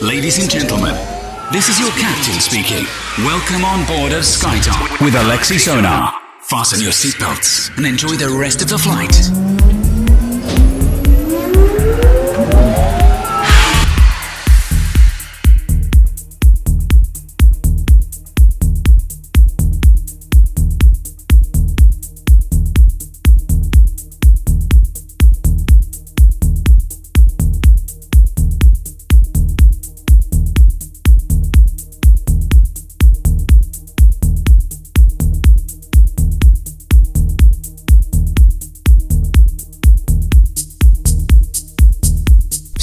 Ladies and gentlemen, this is your captain speaking. Welcome on board of SkyTop with Alexi Sonar. Fasten your seatbelts and enjoy the rest of the flight.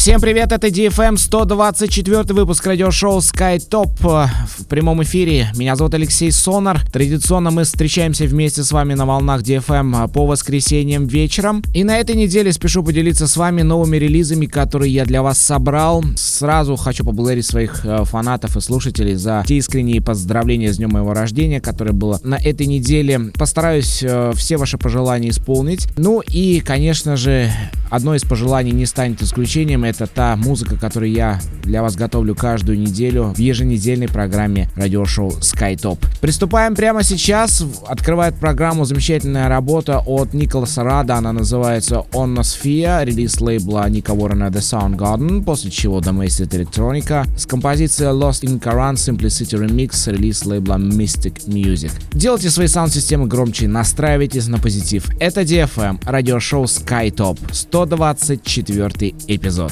Всем привет, это DFM 124 выпуск радиошоу Sky Top в прямом эфире. Меня зовут Алексей Сонар. Традиционно мы встречаемся вместе с вами на волнах DFM по воскресеньям вечером. И на этой неделе спешу поделиться с вами новыми релизами, которые я для вас собрал. Сразу хочу поблагодарить своих э, фанатов и слушателей за те искренние поздравления с днем моего рождения, которое было на этой неделе. Постараюсь э, все ваши пожелания исполнить. Ну и, конечно же, одно из пожеланий не станет исключением. Это это та музыка, которую я для вас готовлю каждую неделю в еженедельной программе радиошоу SkyTop. Приступаем прямо сейчас. Открывает программу замечательная работа от Николаса Рада. Она называется Onosphere, релиз лейбла Ника Уоррена The Soundgarden, после чего Domestic Electronica с композицией Lost in Current Simplicity Remix, релиз лейбла Mystic Music. Делайте свои саунд-системы громче, настраивайтесь на позитив. Это DFM, радиошоу SkyTop, 124 эпизод.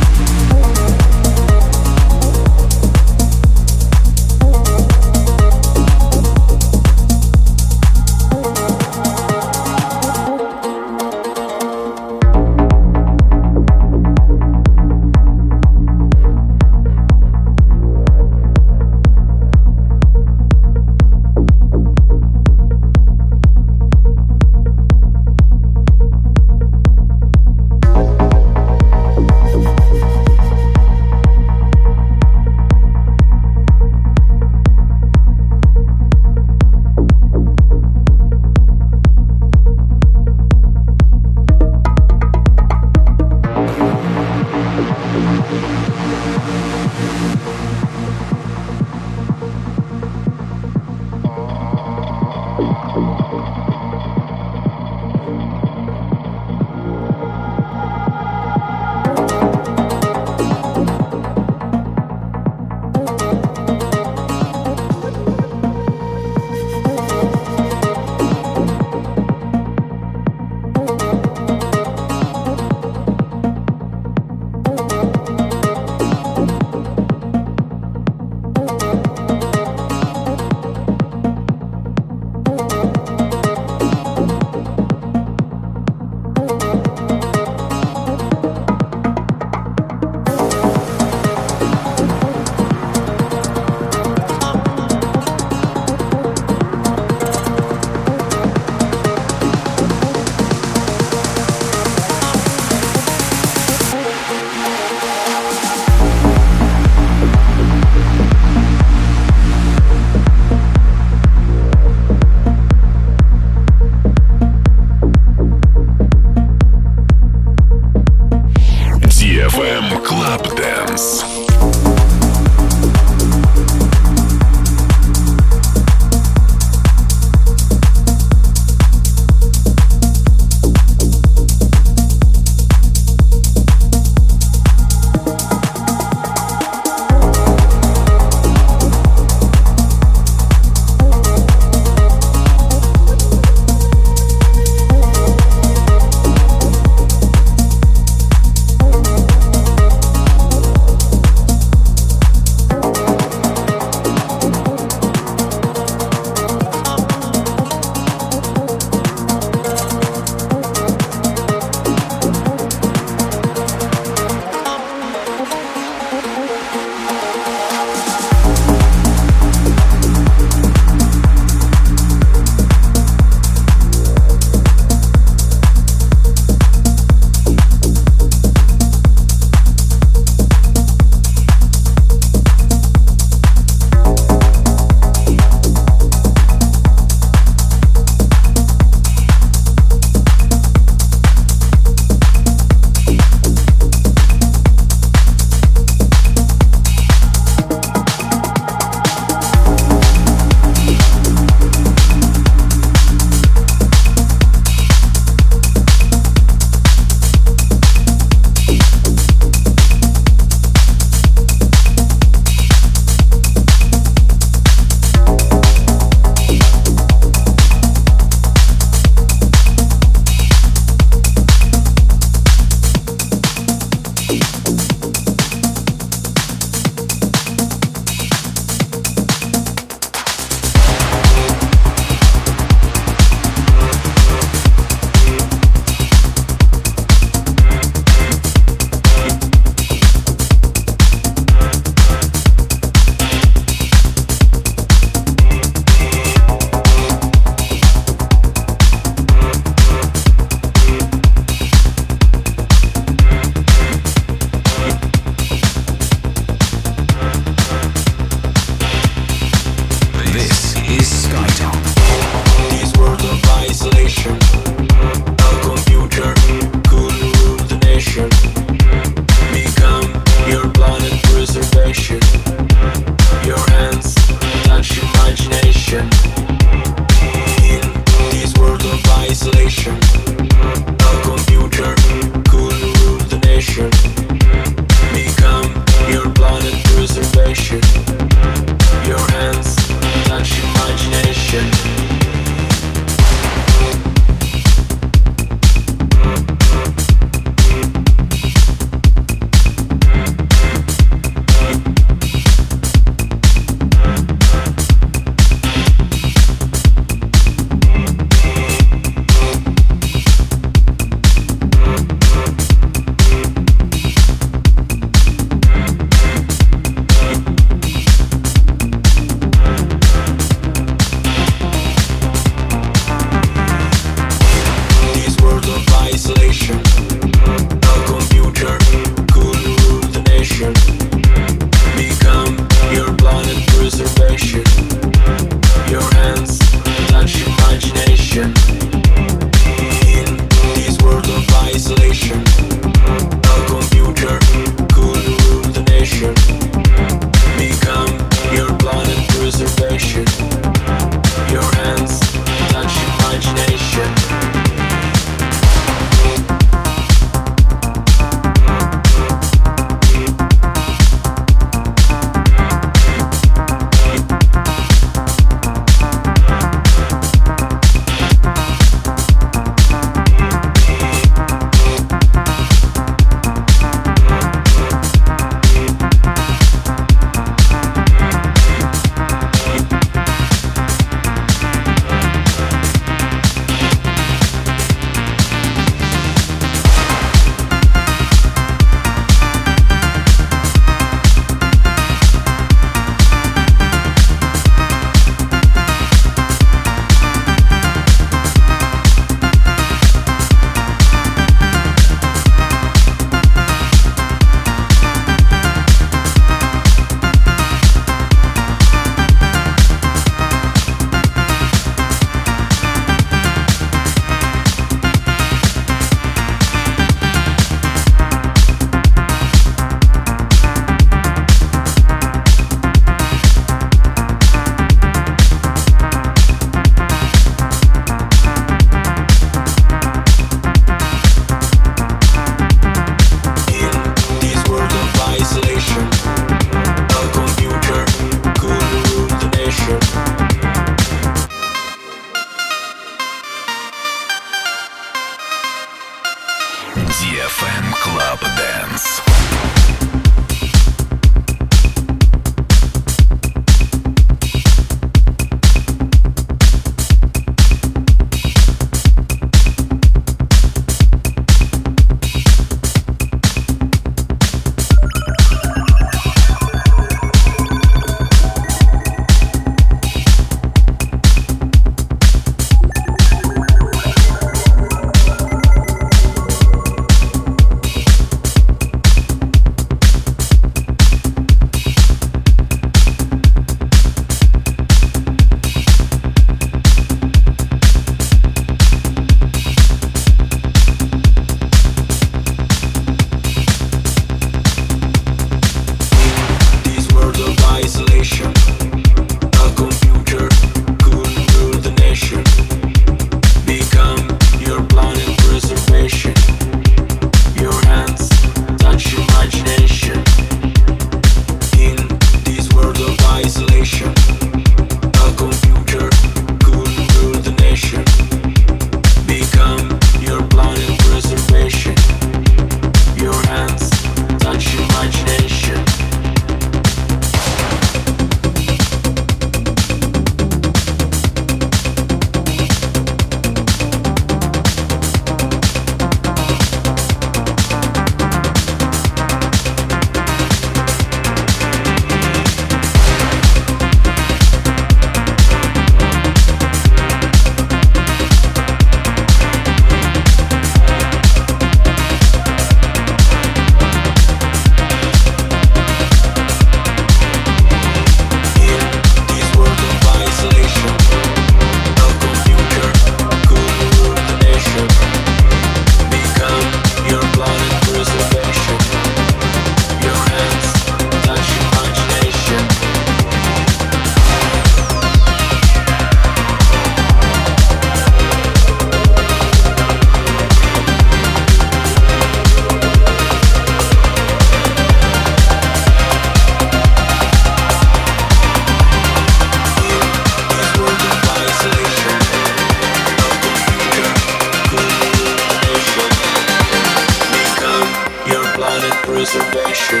preservation.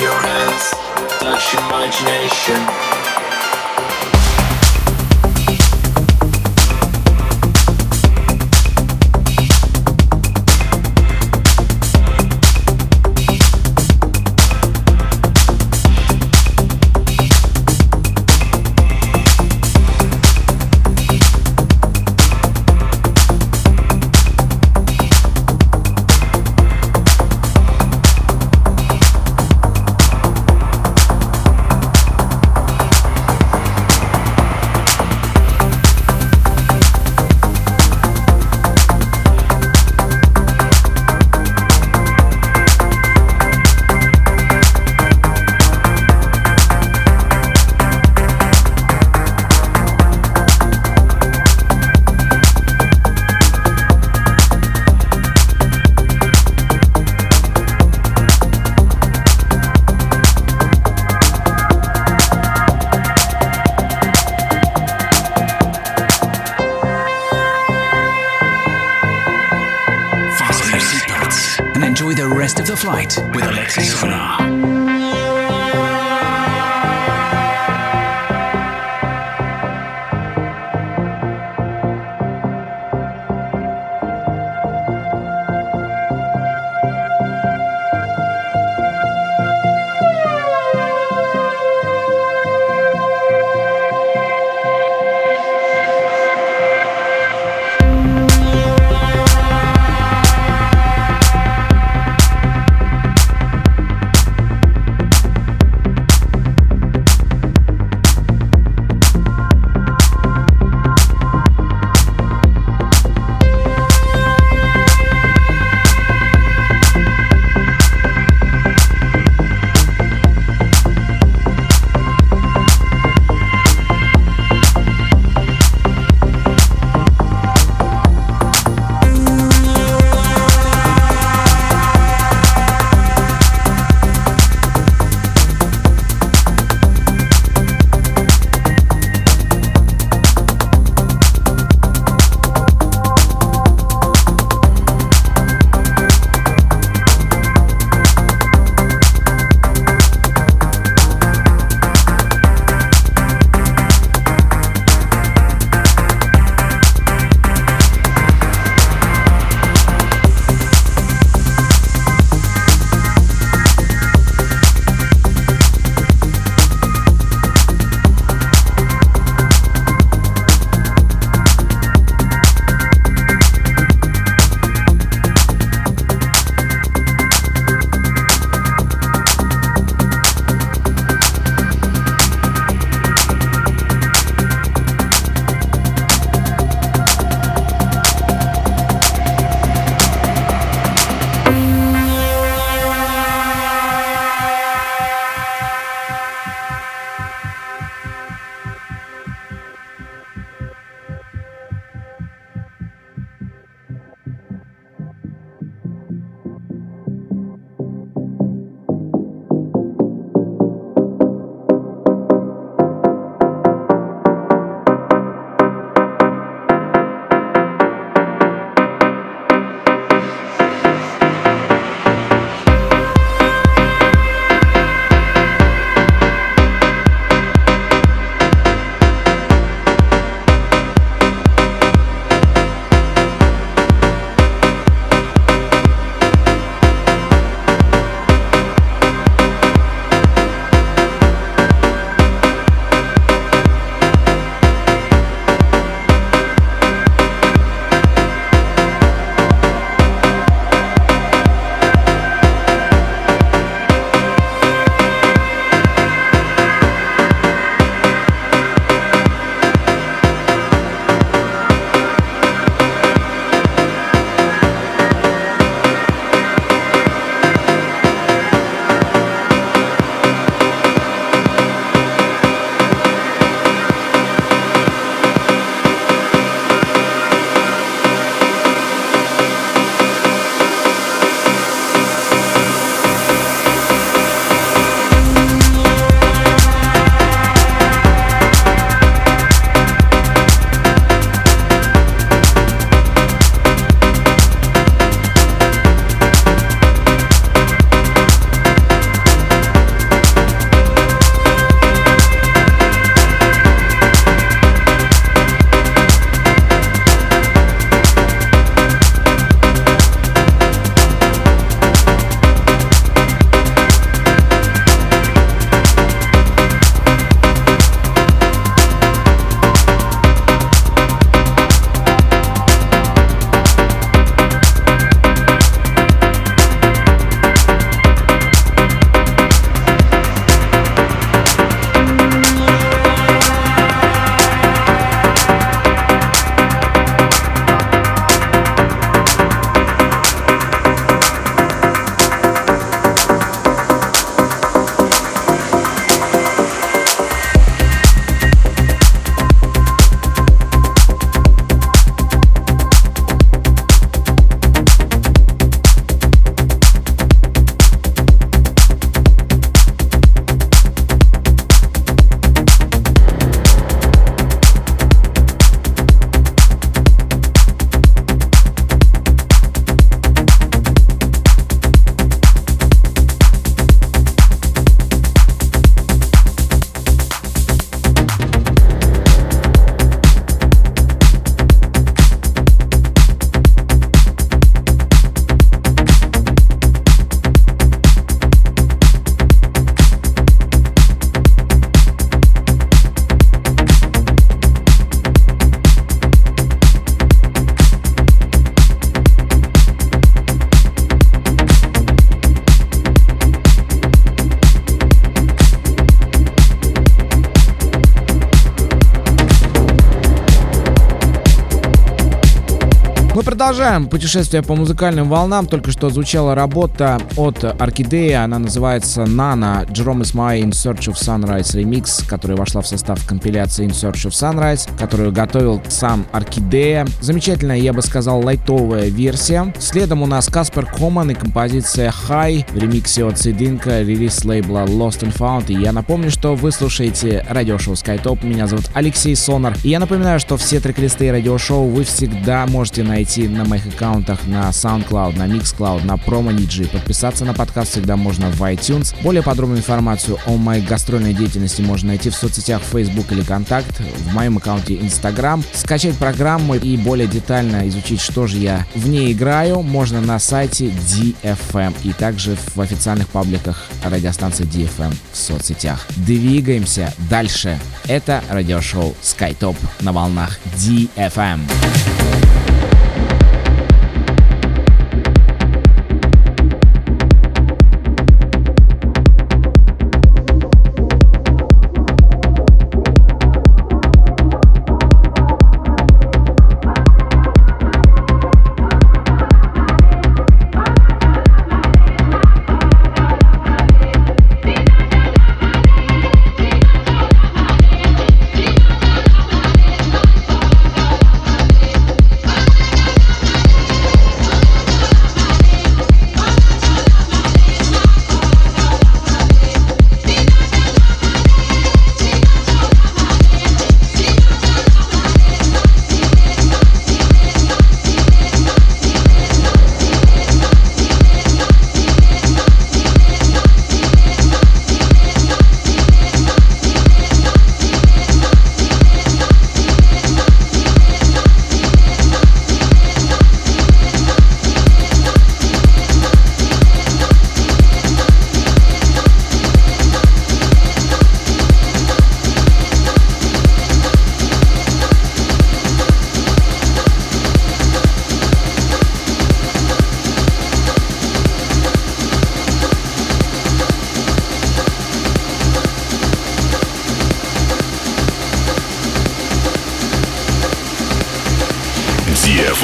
Your hands touch imagination. Продолжаем путешествие по музыкальным волнам. Только что звучала работа от Орхидея. Она называется Jerome is my In Search of Sunrise Remix, которая вошла в состав компиляции In Search of Sunrise, которую готовил сам Орхидея. Замечательная, я бы сказал, лайтовая версия. Следом у нас Каспер Коман и композиция High в ремиксе от Сидинка, релиз лейбла Lost and Found. И я напомню, что вы слушаете радиошоу SkyTop. Меня зовут Алексей Сонар. И я напоминаю, что все трек-листы радиошоу вы всегда можете найти на моих аккаунтах на SoundCloud, на Mixcloud, на Promo DJ. Подписаться на подкаст всегда можно в iTunes. Более подробную информацию о моей гастрольной деятельности можно найти в соцсетях Facebook или Контакт, в моем аккаунте Instagram. Скачать программу и более детально изучить, что же я в ней играю, можно на сайте DFM и также в официальных пабликах радиостанции DFM в соцсетях. Двигаемся дальше. Это радиошоу SkyTop на волнах DFM.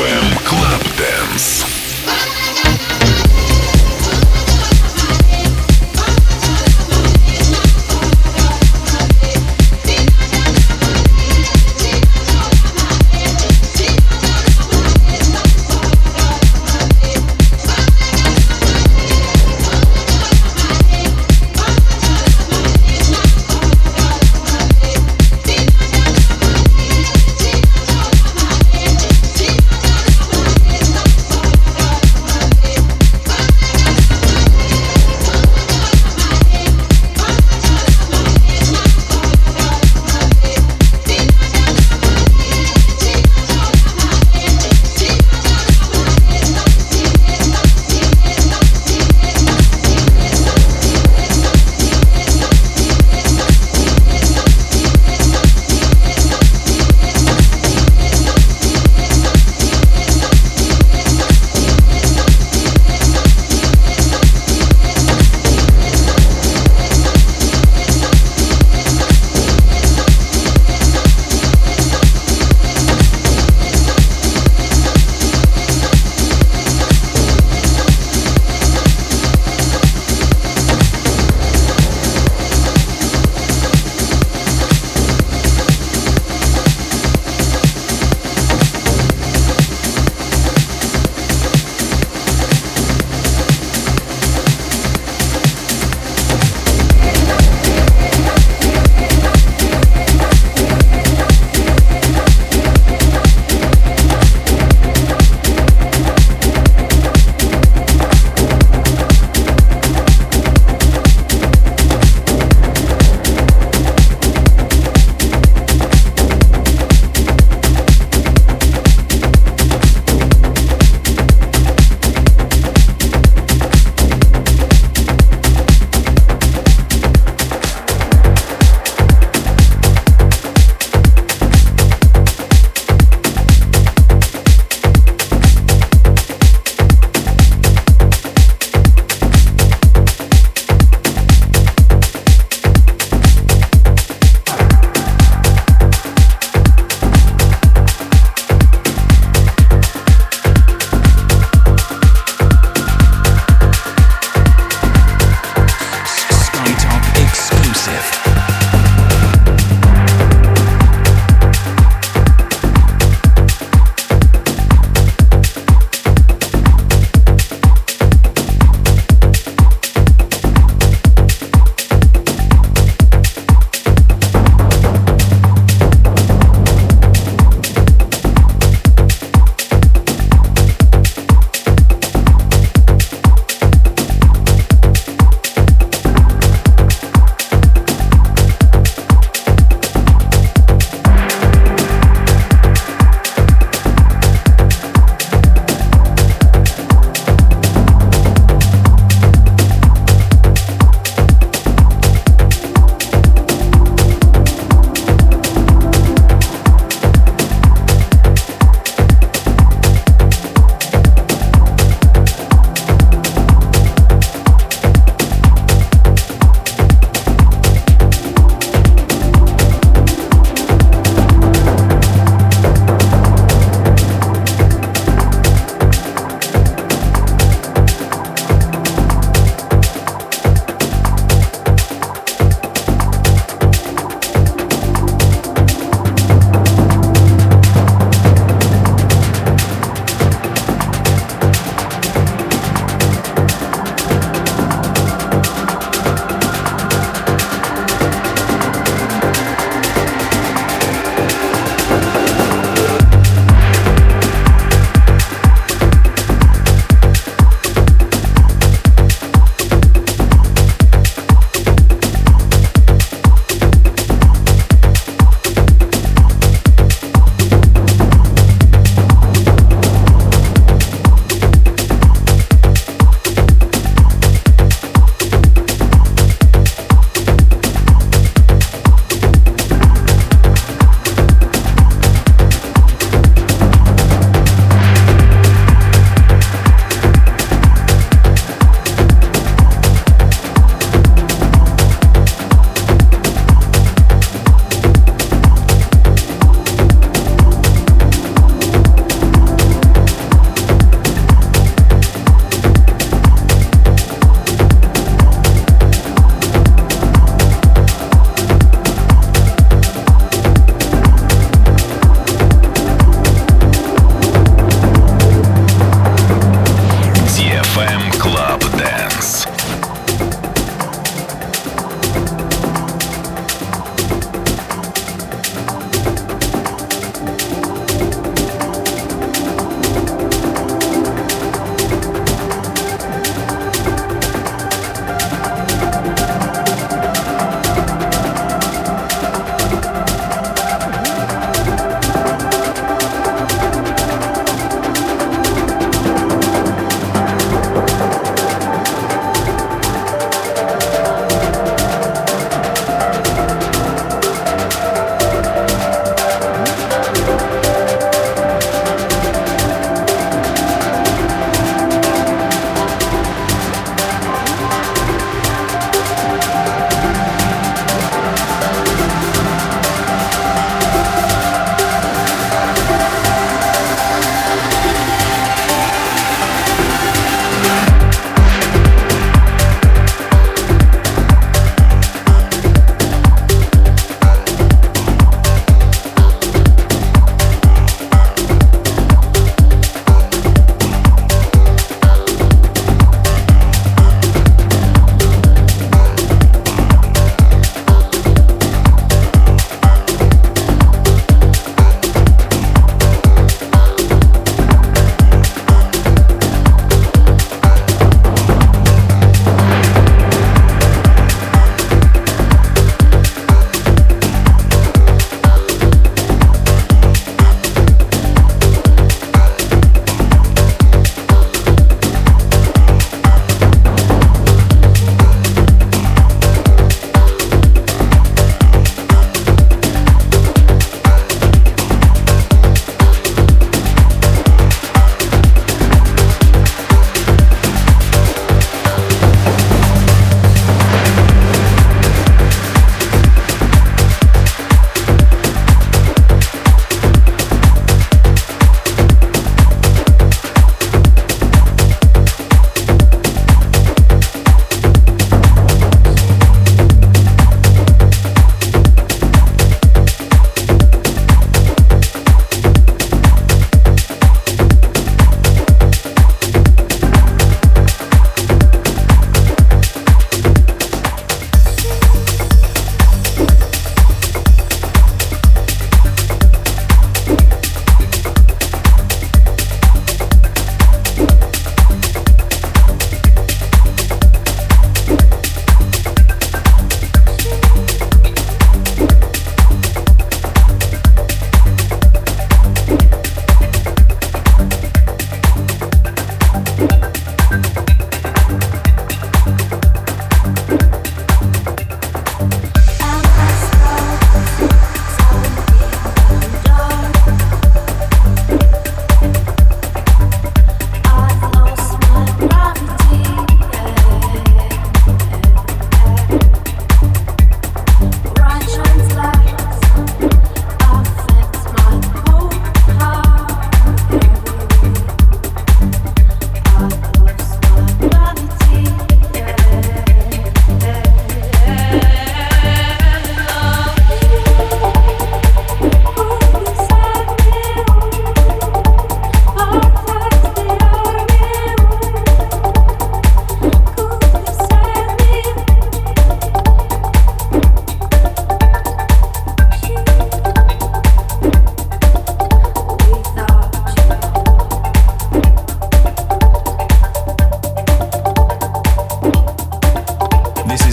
FM Club Dance.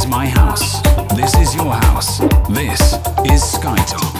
my house. This is your house. This is Skytop.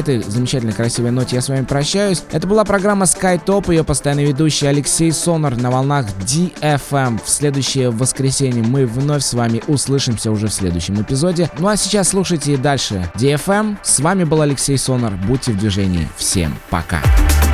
Этой замечательной красивой ноте я с вами прощаюсь. Это была программа SkyTop, ее постоянный ведущий Алексей Сонар на волнах DFM. В следующее воскресенье мы вновь с вами услышимся уже в следующем эпизоде. Ну а сейчас слушайте и дальше DFM. С вами был Алексей Сонар. Будьте в движении. Всем пока. Ladies